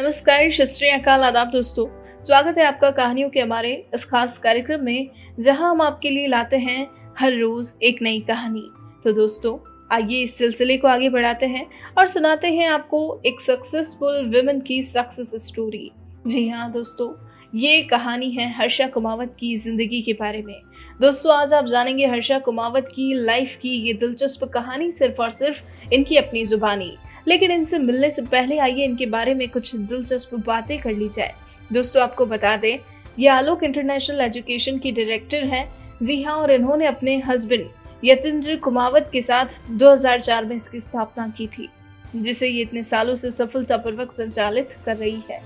नमस्कार शस्त्री अकाल आदाब दोस्तों। स्वागत है आपका कहानियों के हमारे इस खास कार्यक्रम में, जहाँ हम आपके लिए लाते हैं हर रोज एक नई कहानी। तो दोस्तों, आइए इस सिलसिले को आगे बढ़ाते हैं और सुनाते हैं आपको एक सक्सेसफुल वुमेन की सक्सेस स्टोरी जी हाँ दोस्तों, ये कहानी है हर्षा कुमावत की ज़िंदगी के बारे में। दोस्तों, आज आप जानेंगे हर्षा कुमावत की लाइफ की ये दिलचस्प कहानी सिर्फ़ और सिर्फ़ इनकी अपनी जुबानी। लेकिन इनसे मिलने से पहले आइए इनके बारे में कुछ दिलचस्प बातें कर ली जाए। दोस्तों, आपको बता दें ये आलोक इंटरनेशनल एजुकेशन की डायरेक्टर हैं। जी हाँ और इन्होंने अपने हस्बैंड यतेंद्र कुमावत के साथ 2004 में इसकी स्थापना की थी, जिसे ये इतने सालों से सफलतापूर्वक संचालित कर रही है।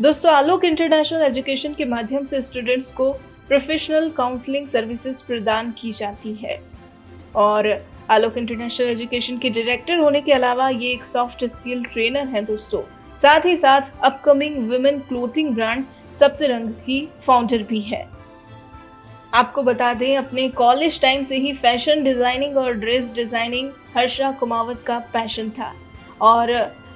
दोस्तों, आलोक इंटरनेशनल एजुकेशन के माध्यम से स्टूडेंट्स को प्रोफेशनल काउंसलिंग सर्विसेज़ प्रदान की जाती है। और आलोक इंटरनेशनल एजुकेशन के डायरेक्टर होने के अलावा ये एक सॉफ्ट स्किल ट्रेनर हैं दोस्तों। साथ ही साथ upcoming women clothing brand Saptarang की फाउंडर भी है। आपको बता दें, अपने कॉलेज टाइम से ही फ़ैशन डिज़ाइनिंग और ड्रेस डिज़ाइनिंग हर्षा कुमावत का पैशन था। और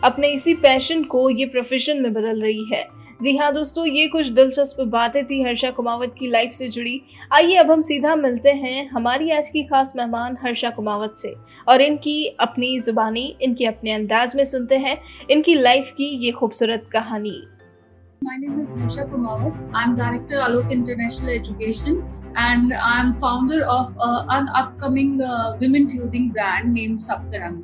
अपने इसी पैशन को ये प्रोफेशन में बदल रही है। जी हाँ दोस्तों ये कुछ दिलचस्प बातें थी हर्षा कुमावत की लाइफ से जुड़ी आइए अब हम सीधा मिलते हैं हमारी आज की खास मेहमान हर्षा कुमावत से और इनकी अपनी जुबानी इनके अपने अंदाज में सुनते हैं इनकी लाइफ की ये खूबसूरत कहानी My name is Harsha Kumawat. I'm Director Alok International Education and I'm founder of uh, an upcoming uh, women clothing brand named Saptarang.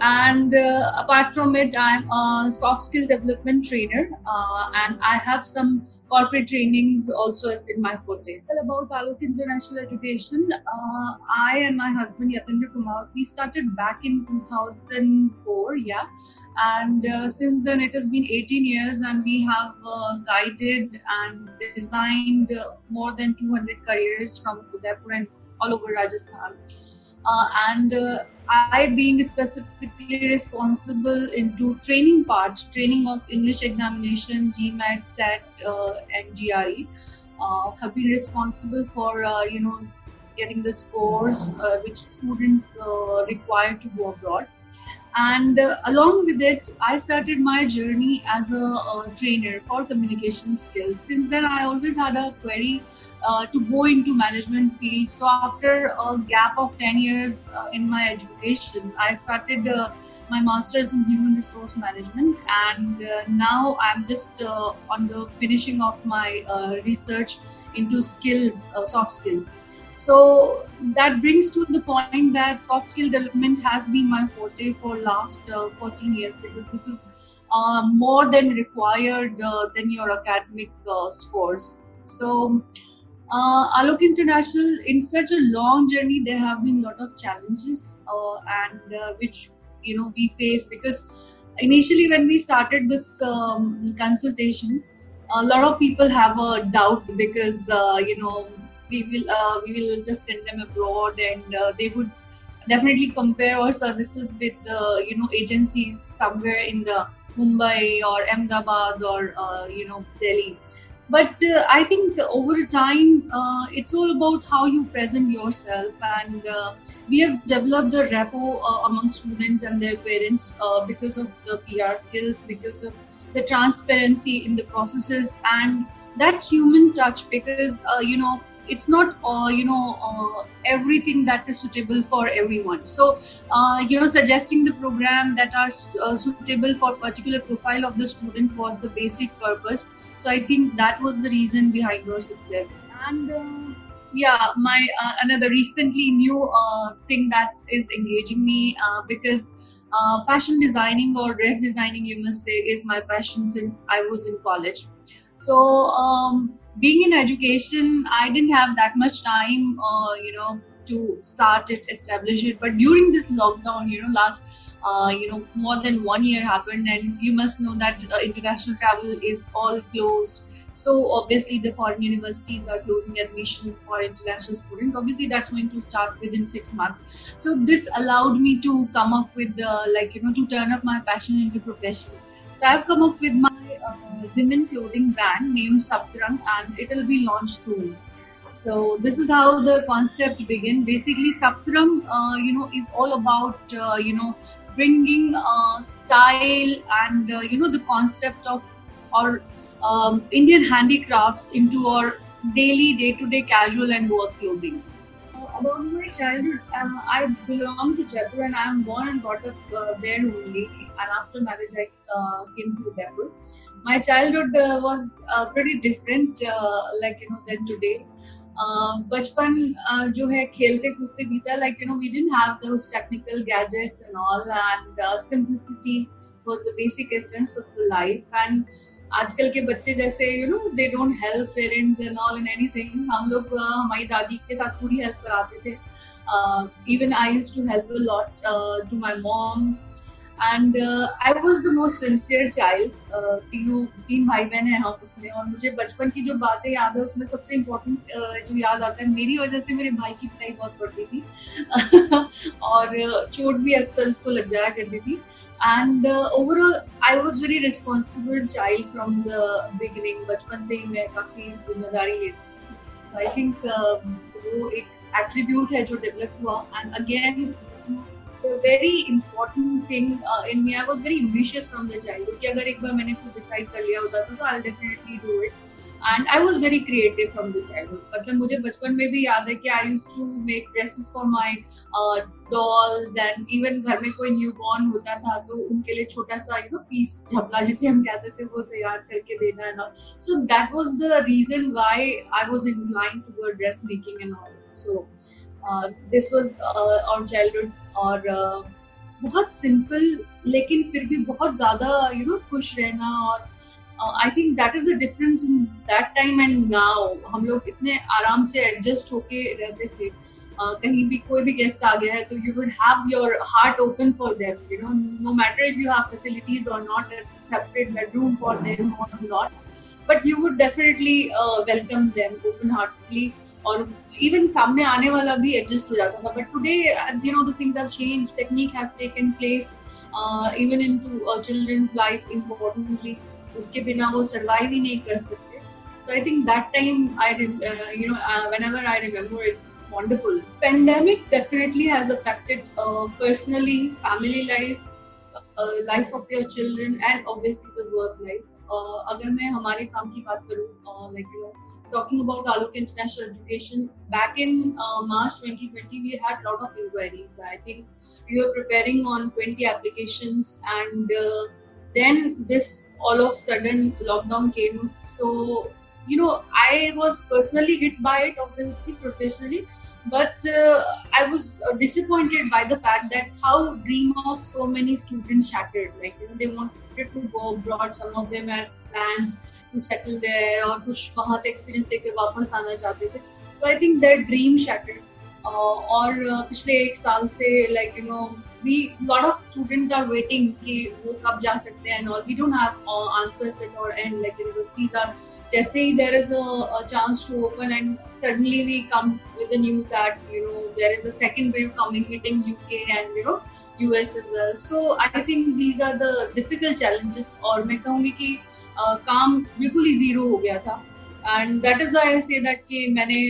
And uh, apart from it i'm a soft skill development trainer uh, and i have some corporate trainings also in my forte. Well, about alok international education. Uh, i and my husband yatendra kumawat we started back in 2004 yeah. And uh, since then it has been 18 years and we have uh, guided and designed more than 200 careers from udaipur and all over rajasthan. uh, and uh, I being specifically responsible into training part, training of English examination, GMAT, SAT, uh, and GRE, uh, have been responsible for uh, you know getting the scores uh, which students uh, require to go abroad. And uh, along with it, I started my journey as a, a, trainer for communication skills. Since then, I always had a query uh, to go into management field. So after a gap of 10 years uh, in my education, I started uh, my master's in human resource management. And uh, now i'm just uh, on the finishing of my research into skills soft skills. So that brings to the point that soft skill development has been my forte for last uh, 14 years because this is uh, more than required uh, than your academic uh, scores. So uh, alok international in such a long journey there have been a lot of challenges uh, and which you know we face because initially when we started this um, consultation a lot of people have a doubt because you know we will uh, we will just send them abroad and uh, they would definitely compare our services with uh, you know agencies somewhere in the Mumbai or Ahmedabad or uh, you know Delhi. But uh, I think over time, uh, it's all about how you present yourself, and we have developed a rapport among students and their parents because of the PR skills, because of the transparency in the processes, and that human touch. Because you know, it's not uh, you know uh, everything that is suitable for everyone so uh, you know suggesting the program that are uh, suitable for particular profile of the student was the basic purpose so i think that was the reason behind our success and uh, yeah my uh, another recently new thing that is engaging me because fashion designing or dress designing you must say is my passion since i was in college so um, being in education, I didn't have that much time, uh, you know, to start it, establish it. But during this lockdown, you know, last, uh, you know, more than one year happened, and you must know that uh, international travel is all closed. So obviously, the foreign universities are closing admission for international students. Obviously, that's going to start within six months. So this allowed me to come up with the like you know to turn up my passion into profession. So I've come up with my uh, women clothing brand named Saptarang and it will be launched soon. So this is how the concept began. Basically, Saptarang, uh, you know, is all about uh, you know bringing uh, style and uh, you know the concept of our um, Indian handicrafts into our daily, day-to-day casual and work clothing. Uh, about my childhood, um, I belong to Jaipur and I am born and brought up uh, there only. And after marriage, I uh, came to Udaipur. My childhood uh, was pretty different, like you know, than today. बचपन जो है खेलते कूदते बीता like you know we didn't have those technical gadgets and all and simplicity was the basic essence of the life and आजकल के बच्चे जैसे you know they don't help parents and all in anything हम लोग हमारी दादी के साथ पूरी हेल्प कराते थे. Even I used to help a lot to my mom and I was the most sincere child तीनों तीन भाई बहन है हम उसमें और मुझे बचपन की जो बातें याद है उसमें सबसे इम्पोर्टेंट uh, जो याद आता है मेरी वजह से मेरे भाई की पिटाई बहुत पड़ती थी। और uh, चोट भी अक्सर उसको लग जाया करती थी। And overall I was very responsible child from the beginning बचपन से ही मैं काफ़ी ज़िम्मेदारी लेती थी। आई थिंक uh, वो एक एट्रीब्यूट है जो डेवलप हुआ। And again the very important thing uh, in me. I was very ambitious from the childhood. कि अगर एक बार मैंने कुछ decide कर लिया होता था तो I'll definitely do it. And I was very creative from the childhood. मतलब मुझे बचपन में भी याद है कि I used to make dresses for my uh, dolls and even घर में कोई newborn होता था तो उनके लिए छोटा सा you know piece झपला जिसे हम कहते थे वो तैयार करके देना है ना. So that was the reason why I was inclined toward dressmaking and all. So this was our childhood और uh, बहुत सिंपल लेकिन फिर भी बहुत ज़्यादा यू नो खुश रहना और I think that is the difference in that time and now हम लोग इतने आराम से एडजस्ट होके रहते थे। Uh, कहीं भी कोई भी गेस्ट आ गया है तो you would have your heart open for them you know no matter if you have facilities or not separate bedroom for them or not but you would definitely welcome them open heartedly और even सामने आने वाला भी adjust हो जाता था but today you know the things have change technique has taken place even into children's life importantly उसके बिना वो सर्वाइव ही नहीं कर सकते So I think that time I, uh, you know, uh, whenever I remember, it's wonderful. Pandemic definitely has affected uh, personally, family life, uh, of your children, and obviously the work life. Uh, अगर मैं हमारे काम की बात करूँ, uh, like you know, talking about Alok International Education, back in uh, March 2020, we had a lot of inquiries. I think we were preparing on 20 applications, and uh, then this all of sudden lockdown came. So, you know, I was personally hit by it, obviously, professionally, but uh, I was uh, disappointed by the fact that how dream of so many students shattered. Like, you know, they wanted to go abroad, some of them had plans to settle there और कुछ वहाँ से experience लेकर वापस आना चाहते थे। So I think that dream shattered और पिछले एक साल से like you know we lot of student are waiting कि वो कब जा सकते हैं और we don't have answers at all and like universities are जैसे ही there is a chance to open and suddenly we come with the news that you know there is a second wave coming hitting UK and you know US as well so I think these are the difficult challenges और मैं कहूँगी कि काम बिल्कुल ही zero हो गया था। And that is I से दैट कि मैंने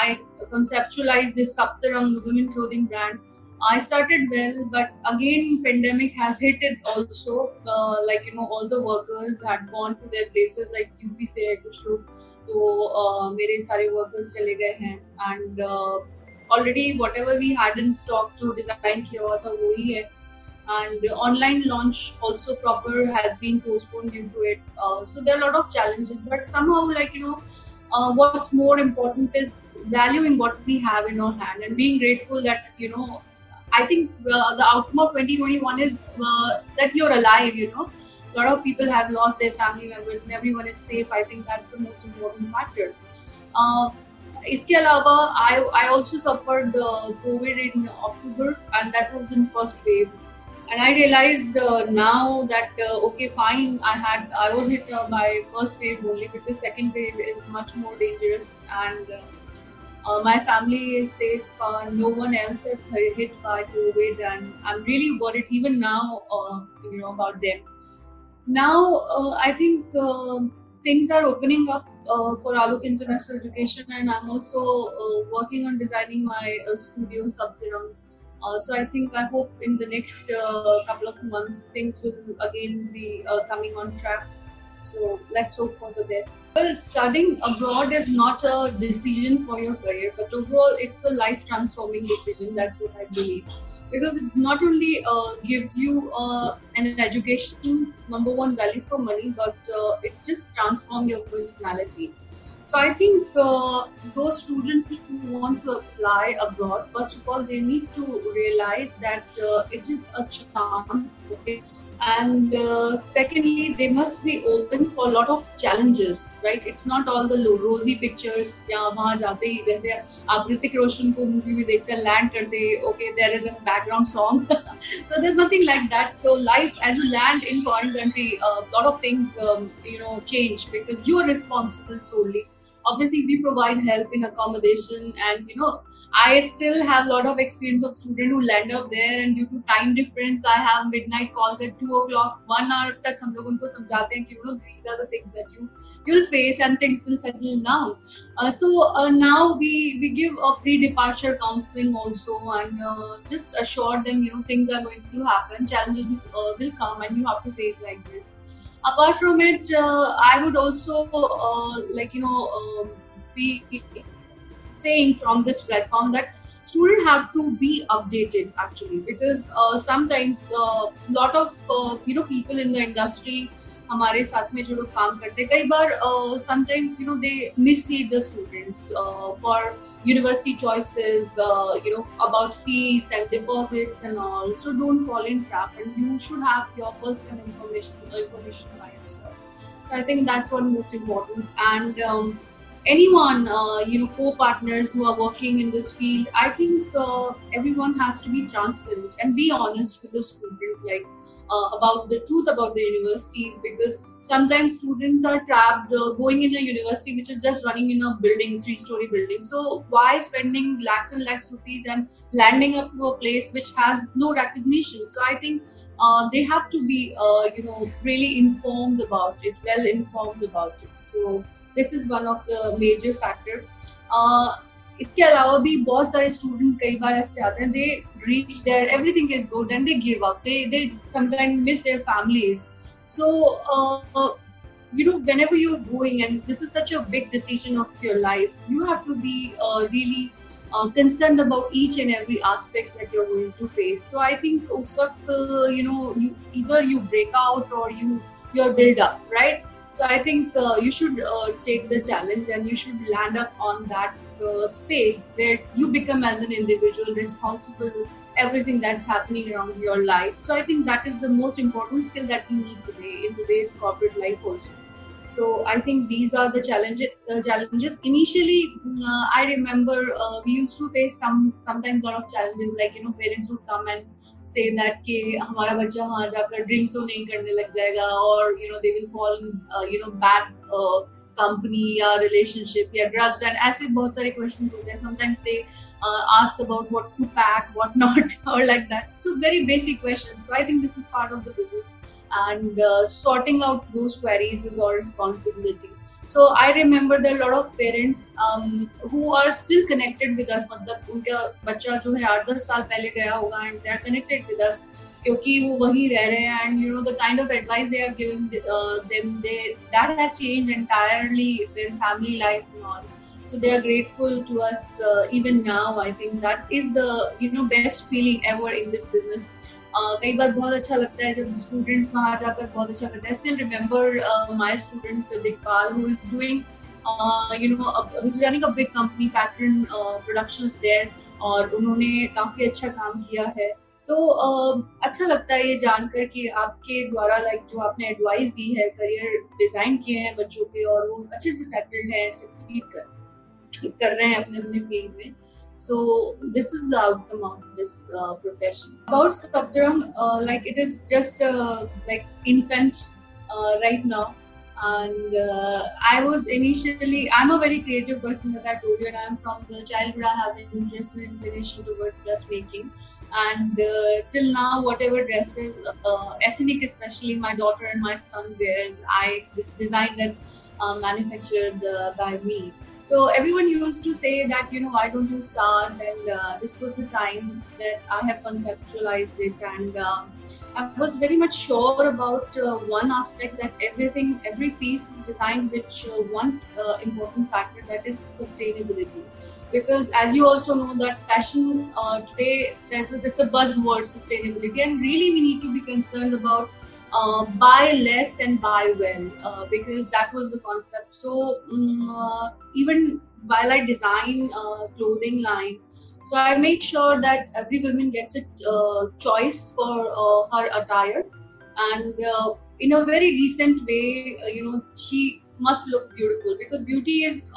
I conceptualise this Saptarang women clothing brand I started well but again pandemic has hitted also like you know all the workers had gone to their places like UP से कुछ लोग तो मेरे सारे workers चले गए हैं। And already what we had in stock जो डिज़ाइन किया हुआ था, वो ही है। and the online launch also proper has been postponed due to it uh, so there are a lot of challenges but somehow like you know uh, what's more important is valuing what we have in our hand and being grateful that you know i think uh, the outcome of 2021 is uh, that you're alive you know a lot of people have lost their family members and everyone is safe i think that's the most important factor uh, इसके अलावा I I also suffered uh, COVID in October and that was in first wave and i realized uh, now that uh, okay fine i had i was hit uh, by first wave only because second wave is much more dangerous and uh, uh, my family is safe uh, no one else is hit by covid and i'm really worried even now you know about them. Now i think things are opening up for Alok International Education, and I'm also working on designing my studio Saptarang Uh, so I think I hope in the next uh, couple of months things will again be uh, coming on track. So let's hope for the best. Well, studying abroad is not a decision for your career, but overall it's a life transforming decision. That's what I believe. Because it not only uh, gives you uh, an education, number one value for money, but uh, it just transforms your personality so I think uh, those students who want to apply abroad, first of all, they need to realize that uh, it is a chance. Okay? And uh, secondly, they must be open for a lot of challenges, right? It's not all the rosy pictures. या वहाँ जाते ही जैसे आप ऋतिक रोशन को movie में देखकर land करते okay there is a background song so there's nothing like that so life as you land in foreign country a lot of things um, you know change because you are responsible solely obviously we provide help in accommodation and you know i still have a lot of experience of students who land up there and due to time difference i have midnight calls at 2 o'clock one hour tak hum log unko samjhate hain ki you know these are the things that you you'll face and things will settle down uh, so uh, now we we give a pre-departure counseling also and uh, just assure them you know things are going to happen challenges uh, will come and you have to face like this apart from it uh, i would also uh, like you know um, be saying from this platform that students have to be updated actually because uh, sometimes a lot of you know people in the industry हमारे साथ में जो लोग काम करते हैं, कई बार sometimes you know they mislead the students for university choices you know about fees and deposits and all so don't follow in trap and you should have your first hand information information by yourself so I think that's what most important and anyone, uh, you know, co-partners who are working in this field, I think uh, everyone has to be transparent and be honest with the student, like uh, about the truth about the universities because sometimes students are trapped uh, going in a university which is just running in a building three story building. So why spending lakhs and lakhs rupees and landing up to a place which has no recognition? So i think uh, they have to be uh, you know really informed about it well informed about it. So this is one of the major factor uh, इसके अलावा भी बहुत सारे student कई बार ऐसे आते हैं they reach there everything is good and they give up they they sometime miss their families so you know whenever you're going and this is such a big decision of your life you have to be uh, really uh, concerned about each and every aspects that you're going to face so i think us waqt uh, you know you either you break out or you you're build up right So i think uh, you should uh, take the challenge and you should land up on that uh, space where you become as an individual responsible everything that's happening around your life. So i think that is the most important skill that we need today in today's corporate life also. So i think these are the challenges uh, challenges. Initially uh, i remember uh, we used to face some sometimes a lot of challenges like you know parents would come and say that कि हमारा बच्चा वहाँ जाकर drink तो नहीं करने लग जाएगा और you know they will fall you know bad company या रिलेशनशिप या ड्रग्स एंड ऐसे बहुत सारे क्वेश्चन होते हैं। Sometimes they ask about what to pack what not और like that so very basic question so I think this is part of the business and uh, sorting out those queries is our responsibility. So I remember there are a lot of parents um, who are still connected with us. मतलब उनका बच्चा जो है आठ दस साल पहले गया होगा and they are connected with us. क्योंकि वो वहीं रह रहे हैं and you know the kind of advice they are giving them they that has changed entirely their family life and all so they are grateful to us uh, even now i think that is the you know best feeling ever in this business uh, कई बार बहुत अच्छा लगता है जब students वहाँ जाकर बहुत अच्छा करते हैं। Still remember my student Dikpal who is doing you know running a big company pattern productions there और उन्होंने काफ़ी अच्छा काम किया है। तो uh, अच्छा लगता है ये जानकर कि आपके द्वारा लाइक जो आपने एडवाइस दी है करियर डिज़ाइन किए हैं बच्चों के और वो अच्छे से सेटल्ड हैं सक्सीड कर कर रहे हैं अपने अपने फ़ील्ड में। So this is the outcome of this uh, profession. About Saptarang, uh, like it is just uh, like infant uh, right now. And uh, i was initially i'm a very creative person as i told you and i'm from the childhood i have an interest and inclination towards dressmaking. And uh, till now whatever dresses ethnic especially my daughter and my son wears i designed and manufactured by me so everyone used to say that you know why don't you start? And uh, this was the time that i have conceptualized it. And uh, i was very much sure about uh, one aspect that everything every piece is designed with uh, one uh, important factor that is sustainability. Because as you also know that fashion uh, today there's a, it's a buzzword sustainability. And really we need to be concerned about uh, buy less and buy well uh, because that was the concept. So um, even while i design a clothing line so i make sure that every woman gets a uh, choice for uh, her attire. And uh, in a very decent way you know she must look beautiful because beauty is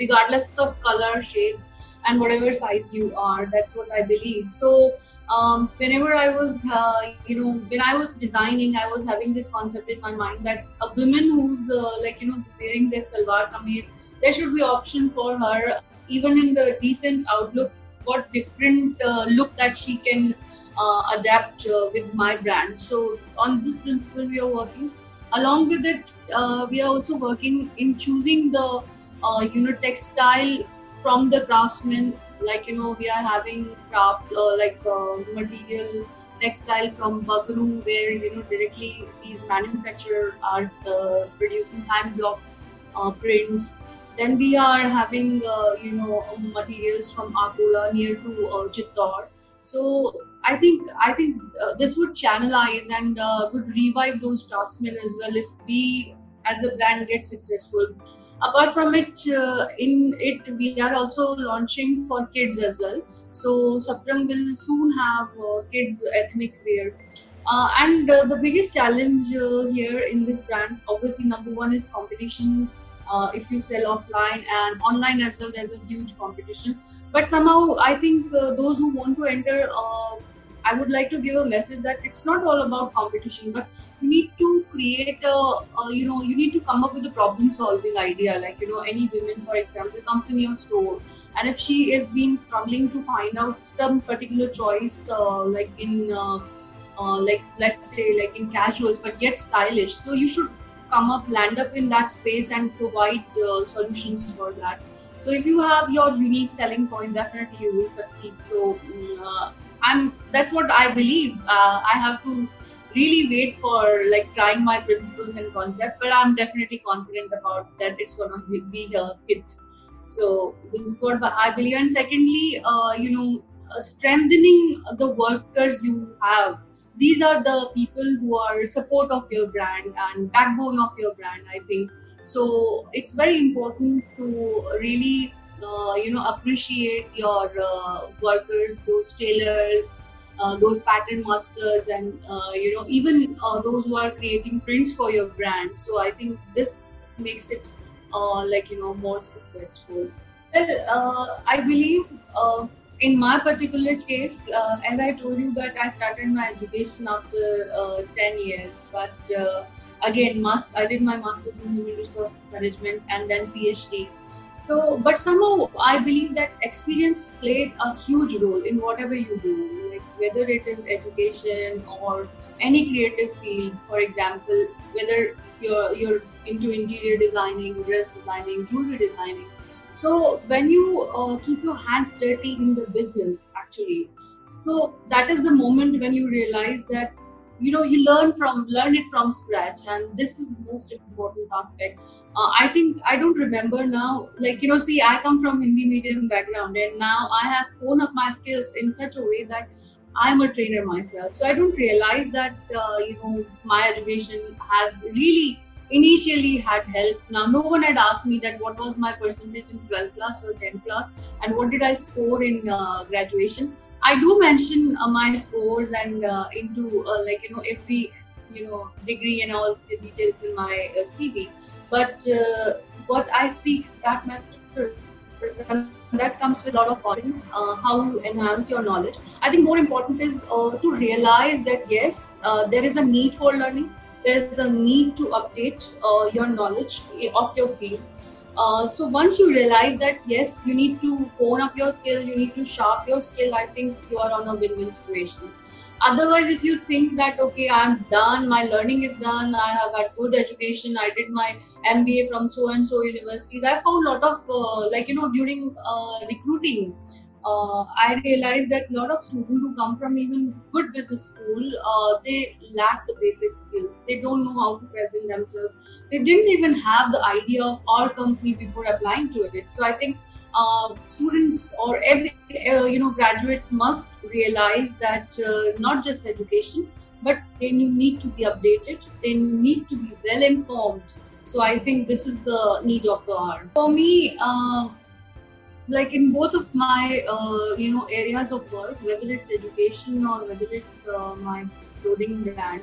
regardless of color shape and whatever size you are that's what i believe. So um, whenever I was, uh, you know, when I was designing, I was having this concept in my mind that a woman who's uh, like, you know, wearing that salwar kameez, there should be option for her, even in the decent outlook, what different uh, look that she can uh, adapt uh, with my brand. So on this principle, we are working. Along with it, uh, we are also working in choosing the, you know, textile from the craftsman like you know we are having crafts uh, like uh, material textile from Bagru where you know directly these manufacturers are uh, producing hand block uh, prints. Then we are having uh, you know materials from Akola near to uh, Chittor. So I think I think uh, this would channelize and would revive those craftsmen as well if we as a brand get successful apart from it uh, in it we are also launching for kids as well. So Saptarang will soon have uh, kids ethnic wear. Uh, and uh, the biggest challenge uh, here in this brand obviously number one is competition. Uh, if you sell offline and online as well there's a huge competition. But somehow i think those who want to enter I would like to give a message that it's not all about competition, but you need to create a, a, you know, you need to come up with a problem solving idea. Like, you know, any women, for example, comes in your store, and if she is being struggling to find out some particular choice, uh, like in, uh, uh, like, let's say, like in casuals, but yet stylish, so you should come up, land up in that space and provide uh, solutions for that. So if you have your unique selling point, definitely you will succeed. So, mm, I'm that's what I believe. Uh, I have to really wait for like trying my principles and concept, but I'm definitely confident about that it's gonna be a hit. So this is what I believe. And secondly, uh, you know, uh, strengthening the workers you have. These are the people who are support of your brand and backbone of your brand. I think so. It's very important to really uh, you know appreciate your uh, workers those tailors uh, those pattern masters and uh, you know even uh, those who are creating prints for your brand. So i think this makes it uh, like you know more successful. Well i believe in my particular case as i told you that i started my education after 10 years but again must i did my masters in human resource management and then phd so but somehow i believe that experience plays a huge role in whatever you do like whether it is education or any creative field. For example whether you're you're into interior designing dress designing jewelry designing. So when you uh, keep your hands dirty in the business actually so that is the moment when you realize that you know you learn from learn it from scratch and this is most important aspect. Uh, i think i don't remember now like you know see i come from hindi medium background and now i have honed up my skills in such a way that i'm a trainer myself. So i don't realize that uh, you know my education has really initially had help. Now no one had asked me that what was my percentage in 12th class or 10th class and what did i score in uh, graduation I do mention uh, my scores and uh, into uh, like you know every you know degree and all the details in my uh, CV. But uh, what I speak that matters that comes with a lot of confidence. Uh, how you enhance your knowledge. I think more important is to realize that yes, there is a need for learning. There is a need to update your knowledge of your field uh, so once you realize that yes, you need to hone up your skill, you need to sharp your skill. I think you are on a win-win situation. otherwise if you think that okay i'm done my learning is done i have had good education i did my mba from so and so universities i found a lot of uh, like you know during uh, recruiting uh, I realized that a lot of students who come from even good business school, uh, they lack the basic skills. They don't know how to present themselves. They didn't even have the idea of our company before applying to it. So I think uh, students or every uh, you know graduates must realize that uh, not just education, but they need to be updated. They need to be well informed. So I think this is the need of the hour. For me uh, like in both of my uh, you know areas of work whether it's education or whether it's uh, my clothing brand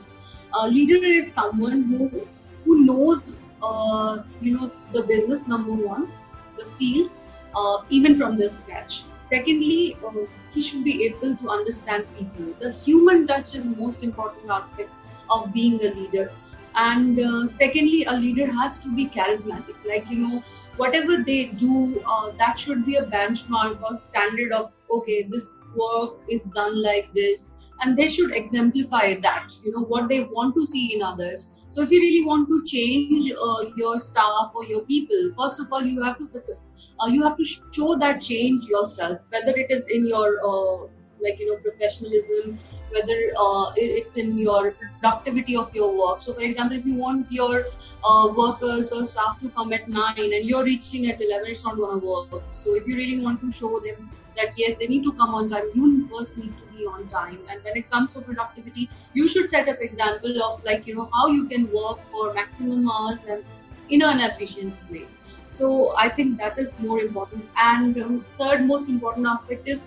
a leader is someone who who knows uh, you know the business number one the field uh, even from the scratch. Secondly uh, he should be able to understand people. The human touch is most important aspect of being a leader. And uh, secondly a leader has to be charismatic. Like you know whatever they do, uh, that should be a benchmark or standard of okay, this work is done like this, and they should exemplify that. You know what they want to see in others. So if you really want to change uh, your staff or your people, first of all, you have to uh, you have to show that change yourself, whether it is in your uh, like you know professionalism whether uh, it's in your productivity of your work. So for example if you want your uh, workers or staff to come at 9 and you're reaching at 11 it's not going to work. So if you really want to show them that yes they need to come on time you first need to be on time. And when it comes to productivity you should set up example of like you know how you can work for maximum hours and in an efficient way. So i think that is more important. And um, third most important aspect is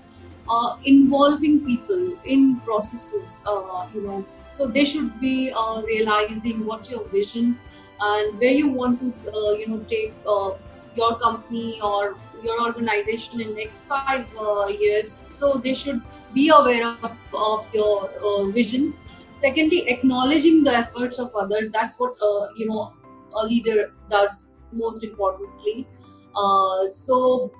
uh, involving people in processes uh, you know. So they should be uh, realizing what's your vision and where you want to uh, you know take uh, your company or your organization in next five uh, years. So they should be aware of, of your vision. Secondly acknowledging the efforts of others. That's what you know a leader does most importantly. So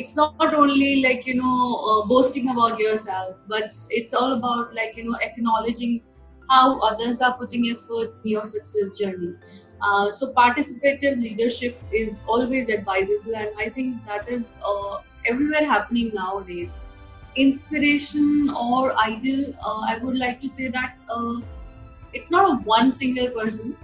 it's not only like you know uh, boasting about yourself but it's all about like you know acknowledging how others are putting effort in your success journey. Uh, so participative leadership is always advisable and i think that is uh, everywhere happening nowadays. Inspiration or ideal uh, i would like to say that uh, it's not a one single person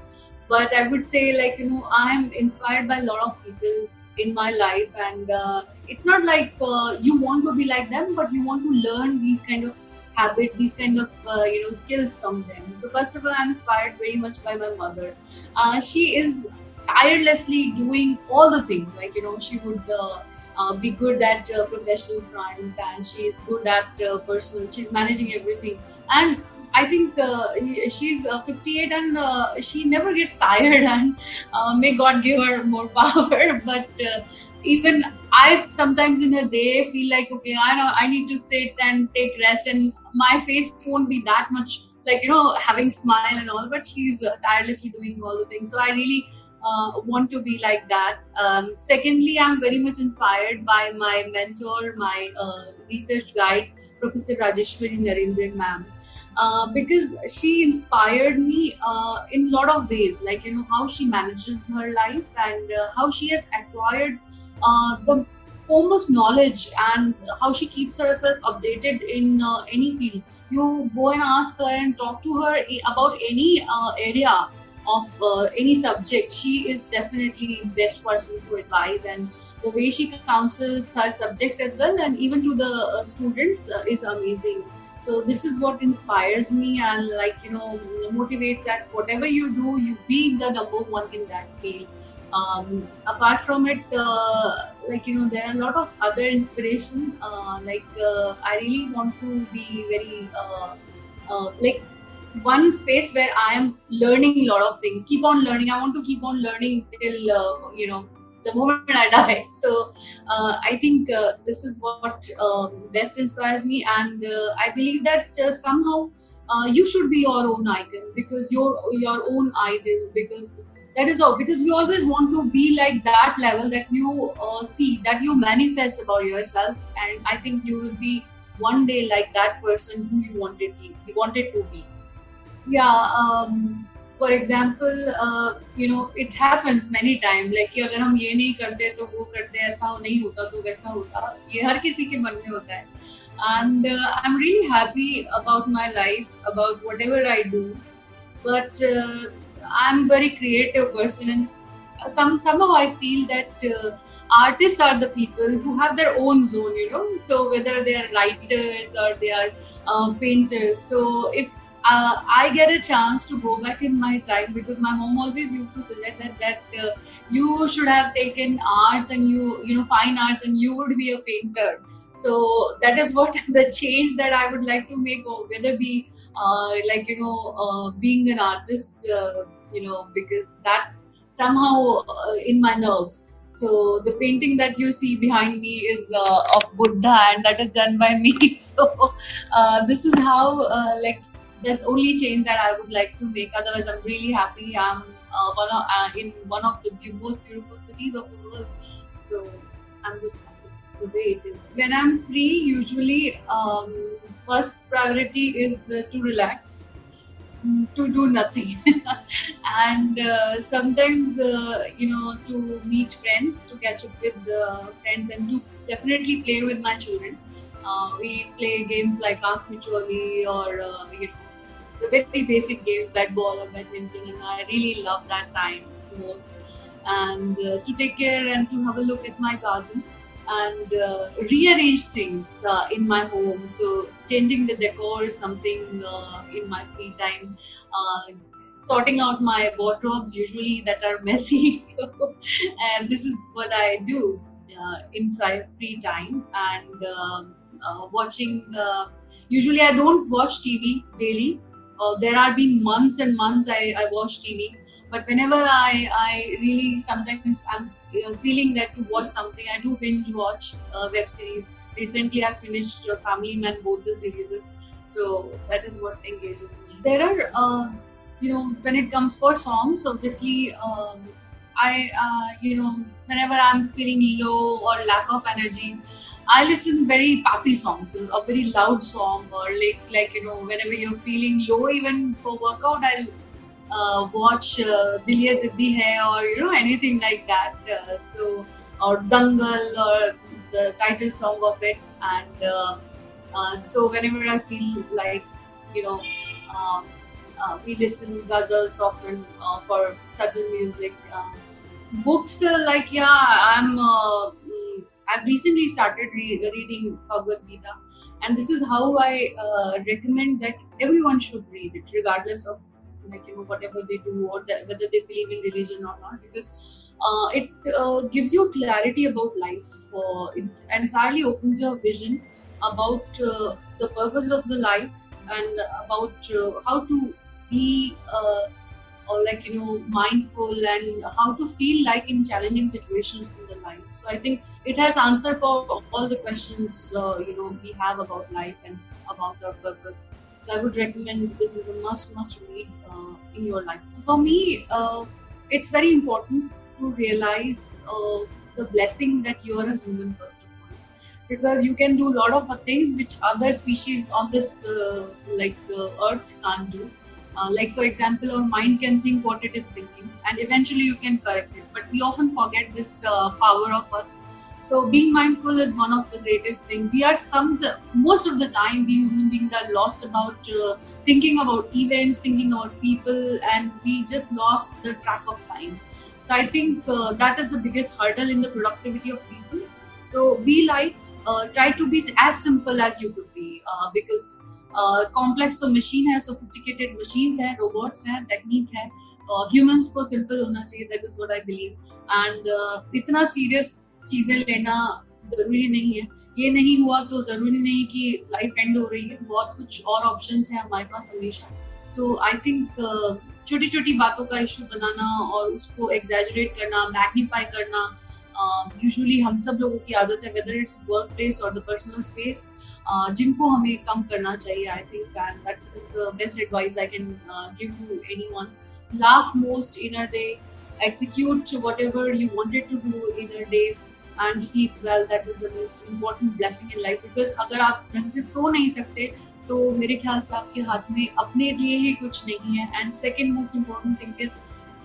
but i would say like you know i'm inspired by a lot of people in my life and uh, it's not like uh, you want to be like them but you want to learn these kind of habits these kind of uh, you know skills from them. So first of all i'm inspired very much by my mother. Uh, she is tirelessly doing all the things. Like you know she would uh, uh, be good at professional front and she is good at personal she's managing everything. And I think uh, she's uh, 58 and uh, she never gets tired, and uh, may God give her more power. But uh, even I sometimes in a day feel like okay, I know I need to sit and take rest, and my face won't be that much like you know having smile and all. But she's uh, tirelessly doing all the things, so I really. want to be like that. Um, secondly, I'm very much inspired by my mentor, my research guide, Professor Rajeshwari Narendran ma'am. Uh, because she inspired me uh, in a lot of ways like you know how she manages her life and uh, how she has acquired uh, the foremost knowledge and how she keeps herself updated in uh, any field. You go and ask her and talk to her about any area of any subject. She is definitely the best person to advise and the way she counsels her subjects as well and even to the students is amazing so this is what inspires me and like you know motivates that whatever you do you be the number one in that field. Um, apart from it uh, like you know there are a lot of other inspiration uh, like uh, i really want to be very uh, uh, like one space where i am learning a lot of things. Keep on learning. I want to keep on learning till uh, you know the moment I die. So uh, I think uh, this is what um, best inspires me, and uh, I believe that uh, somehow uh, you should be your own icon because you're your own idol because that is all. Because we always want to be like that level that you uh, see that you manifest about yourself. And i think you will be one day like that person who you wanted to, you wanted to be. Yeah um, for example you know it है अगर हम ये नहीं करते तो वो करते ऐसा नहीं होता तो वैसा होता। ये हर किसी के मन में होता है। And I am really happy about my life about whatever I do but I am very creative person and I feel that artist are the people who have their own zone you know? So whether they are writers or they are um, painters so uh, I get a chance to go back in my time because my mom always used to suggest that that uh, you should have taken arts and you you know fine arts and you would be a painter. So that is what the change that I would like to make, or whether be uh, like you know uh, being an artist, uh, you know, because that's somehow uh, in my nerves. So the painting that you see behind me is uh, of Buddha, and that is done by me. So uh, this is how uh, like the only change that I would like to make. Otherwise, I'm really happy. I'm uh, one of, uh, in one of the most beautiful cities of the world. So I'm just happy the way it is. When I'm free, usually um, first priority is uh, to relax. Mm, to do nothing and uh, sometimes uh, you know to meet friends to catch up with uh, friends and to definitely play with my children we play games like Aankh or you know the very basic games, bat ball or badminton, and I really love that time most. And uh, to take care and to have a look at my garden and uh, rearrange things uh, in my home. So changing the decor is something uh, in my free time. Uh, sorting out my wardrobes usually that are messy. So, and this is what I do uh, in free time and watching. usually, I don't watch TV daily uh, there have been months and months I, I watch TV, but whenever I, I really sometimes I'm uh, feeling that to watch something, I do binge watch uh, web series. Recently, I finished uh, Family Man, both the series. So that is what engages me. There are, uh, you know, when it comes for songs, obviously, um, I, uh, you know, whenever I'm feeling low or lack of energy, I listen very peppy songs, a very loud song, or like like you know whenever you're feeling low, even for workout, I'll uh, watch uh, Dil Ziddi Hai or you know anything like that. Uh, so or Dangal or the title song of it, and uh, uh, so whenever I feel like you know. Um, uh, we listen ghazals often uh, for subtle music. Um, books like yeah, I'm I've recently started re- reading Bhagavad Gita, and this is how I uh, recommend that everyone should read it, regardless of like you know whatever they do or the, whether they believe in religion or not, because uh, it uh, gives you clarity about life. Uh, it entirely opens your vision about uh, the purpose of the life and about uh, how to be or like you know mindful and how to feel like in challenging situations in the life. So i think it has answer for all the questions uh, you know we have about life and about our purpose. So i would recommend this is a must must read uh, in your life. For me uh, it's very important to realize of the blessing that you're a human first of all. Because you can do a lot of things which other species on this uh, like uh, earth can't do uh, like for example our mind can think what it is thinking and eventually you can correct it. But we often forget this uh, power of us. So being mindful is one of the greatest things we are some the, most of the time we human beings are lost about uh, thinking about events thinking about people and we just lost the track of time. So i think uh, that is the biggest hurdle in the productivity of people. So be light. Uh, try to be as simple as you could be uh, because complex तो machine है sophisticated machine है robots हैं technique है humans को simple होना चाहिए that is what I believe and इतना serious चीज़ें लेना ज़रूरी नहीं है। ये नहीं हुआ तो ज़रूरी नहीं कि लाइफ एंड हो रही है। बहुत कुछ और ऑप्शन है हमारे पास हमेशा। सो आई थिंक छोटी छोटी बातों का इशू बनाना और उसको एग्जैजरेट करना मैग्नीफाई करना यूजुअली um, हम सब लोगों की आदत है whether it's work place or the personal space जिनको हमें कम करना चाहिए I think that is the best advice I can give to anyone laugh most in a day execute whatever you wanted to do in a day and sleep well that is the most important blessing in life because अगर आप ढंग से सो नहीं सकते तो मेरे ख्याल से आपके हाथ में अपने लिए ही कुछ नहीं है. And second most important thing is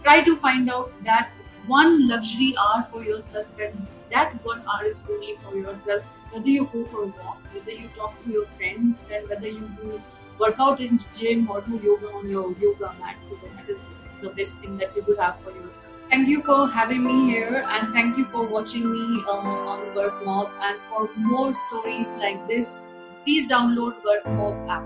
try to find out that one luxury hour for yourself and that one hour is only for yourself. Whether you go for a walk whether you talk to your friends and whether you do work out in gym or do yoga on your yoga mat. So that is the best thing that you could have for yourself. Thank you for having me here and thank you for watching me uh, on WorkMob and for more stories like this please download WorkMob app